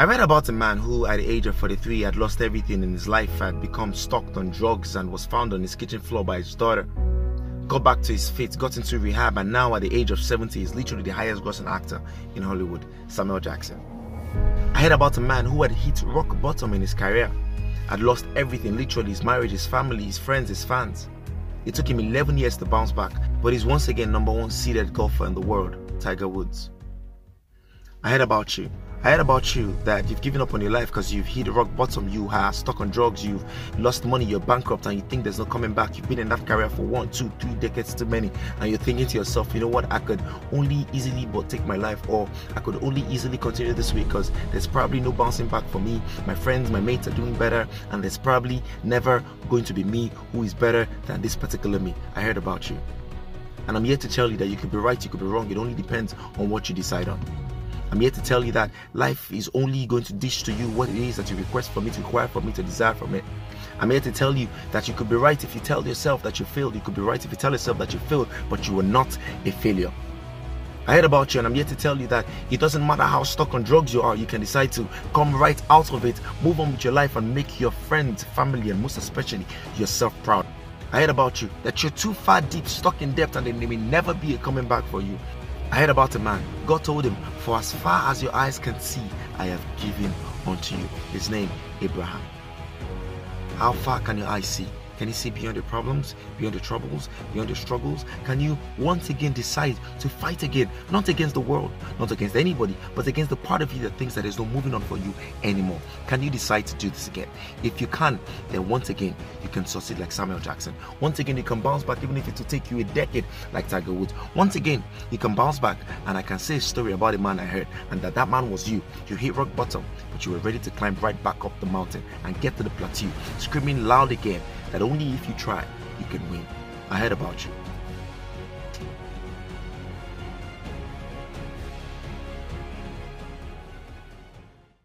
I read about a man who, at the age of 43, had lost everything in his life, had become stuck on drugs, and was found on his kitchen floor by his daughter. Got back to his feet, got into rehab, and now, at the age of 70, is literally the highest grossing actor in Hollywood, Samuel Jackson. I heard about a man who had hit rock bottom in his career, had lost everything literally his marriage, his family, his friends, his fans. It took him 11 years to bounce back, but he's once again number one seeded golfer in the world, Tiger Woods. I heard about you. I heard about you that you've given up on your life because you've hit rock bottom, you are stuck on drugs, you've lost money, you're bankrupt, and you think there's no coming back. You've been in that career for one, two, three decades too many, and you're thinking to yourself, you know what, I could only easily but take my life, or I could only easily continue this way because there's probably no bouncing back for me. My friends, my mates are doing better, and there's probably never going to be me who is better than this particular me. I heard about you. And I'm here to tell you that you could be right, you could be wrong. It only depends on what you decide on. I'm here to tell you that life is only going to dish to you what it is that you request from it, require from it, to desire from it. I'm here to tell you that you could be right if you tell yourself that you failed. You could be right if you tell yourself that you failed, but you were not a failure. I heard about you and I'm here to tell you that it doesn't matter how stuck on drugs you are, you can decide to come right out of it, move on with your life, and make your friends, family, and most especially yourself proud. I heard about you that you're too far deep, stuck in debt, and there may never be a coming back for you. I heard about a man. God told him, For as far as your eyes can see, I have given unto you. His name, Abraham. How far can your eyes see? Can you see beyond the problems, beyond the troubles, beyond the struggles? Can you once again decide to fight again, not against the world, not against anybody, but against the part of you that thinks that there's no moving on for you anymore? Can you decide to do this again? If you can, then once again, you can succeed like Samuel Jackson. Once again, you can bounce back, even if it will take you a decade like Tiger Woods. Once again, you can bounce back, and I can say a story about a man I heard, and that that man was you. You hit rock bottom, but you were ready to climb right back up the mountain and get to the plateau, screaming loud again that only if you try, you can win. I heard about you.